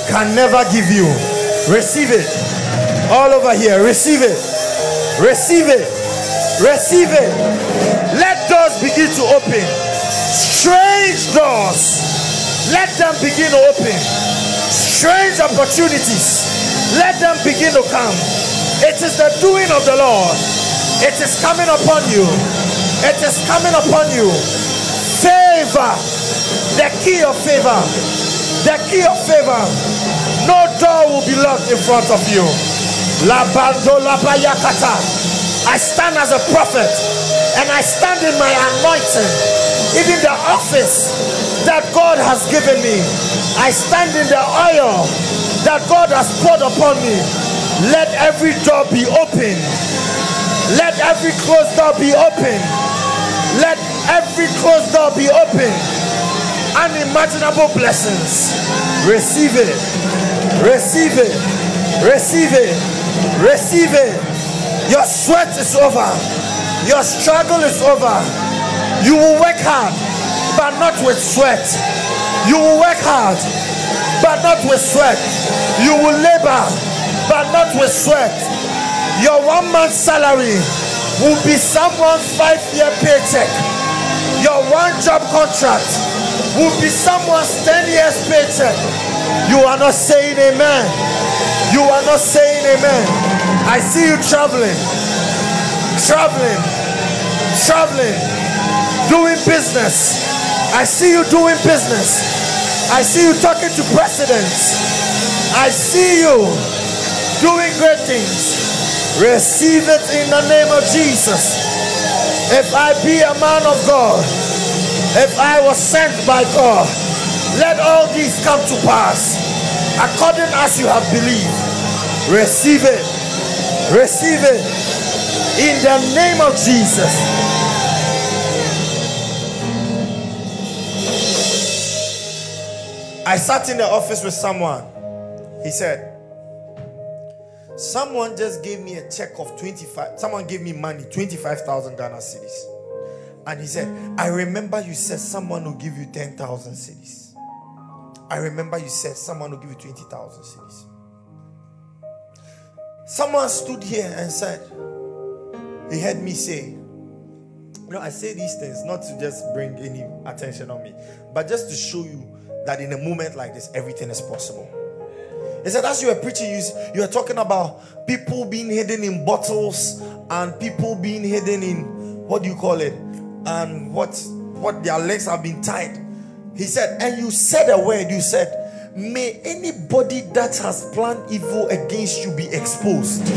can never give you. Receive it. All over here. Receive it. Receive it. Receive it. Let doors begin to open. Strange doors. Let them begin to open. Strange opportunities. Let them begin to come. It is the doing of the Lord. It is coming upon you. It is coming upon you. Favor. The key of favor. The key of favor. No door will be locked in front of you. I stand as a prophet and I stand in my anointing, even the office that God has given me. I stand in the oil that God has poured upon me. Let every door be open. Let every closed door be open. Let every closed door be open. Unimaginable blessings. Receive it. Receive it. Receive it. Receive it. Your sweat is over. Your struggle is over. You will work hard, but not with sweat. You will work hard, but not with sweat. You will labor, but not with sweat. Your one month salary will be someone's five year paycheck. Your one job contract will be someone's 10 years paycheck. You are not saying amen. You are not saying amen. I see you traveling, traveling, traveling, doing business. I see you doing business. I see you talking to presidents. I see you doing great things. Receive it in the name of Jesus. If I be a man of God, if I was sent by God, let all these come to pass according as you have believed. Receive it. Receive it in the name of Jesus. I sat in the office with someone. He said, Someone just gave me a check of 25. Someone gave me money, 25,000 Ghana cedis. And he said, I remember you said someone will give you 10,000 cedis. I remember you said someone will give you 20,000 cedis. Someone stood here and said, he heard me say, you know, I say these things not to just bring any attention on me, but just to show you that in a moment like this, everything is possible. He said, as you were preaching, you, you were talking about people being hidden in bottles and people being hidden in what do you call it? And what what their legs have been tied. He said, and you said a word, you said, May anybody that has planned evil against you be exposed.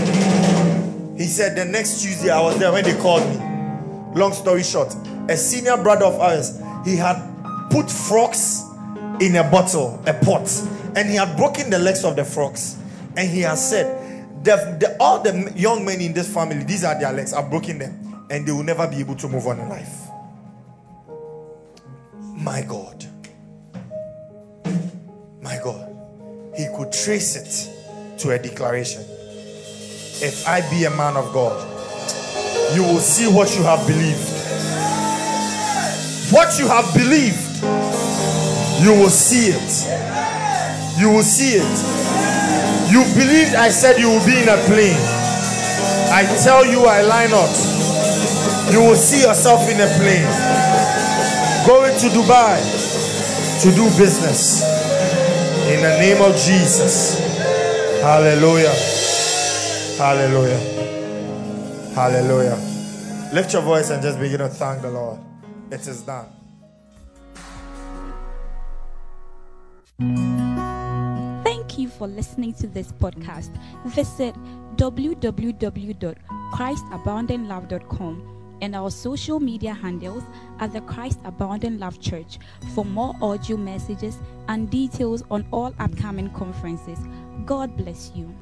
He said, The next Tuesday, I was there when they called me. Long story short, a senior brother of ours, he had put frogs in a bottle, a pot, and he had broken the legs of the frogs. And he has said, the, the, all the young men in this family, these are their legs, I've broken them, and they will never be able to move on in life. My God. My God. He could trace it to a declaration. If I be a man of God, you will see what you have believed. What you have believed you will see it. You will see it. You believed I said you will be in a plane. I tell you, I lie not. You will see yourself in a plane going to Dubai to do business in the name of Jesus. Hallelujah. Hallelujah. Hallelujah. Lift your voice and just begin to thank the Lord. It is done.
Thank you for listening to this podcast. Visit www.christaboundinglove.com and our social media handles at the Christ Abounding Love Church for more audio messages and details on all upcoming conferences. God bless you.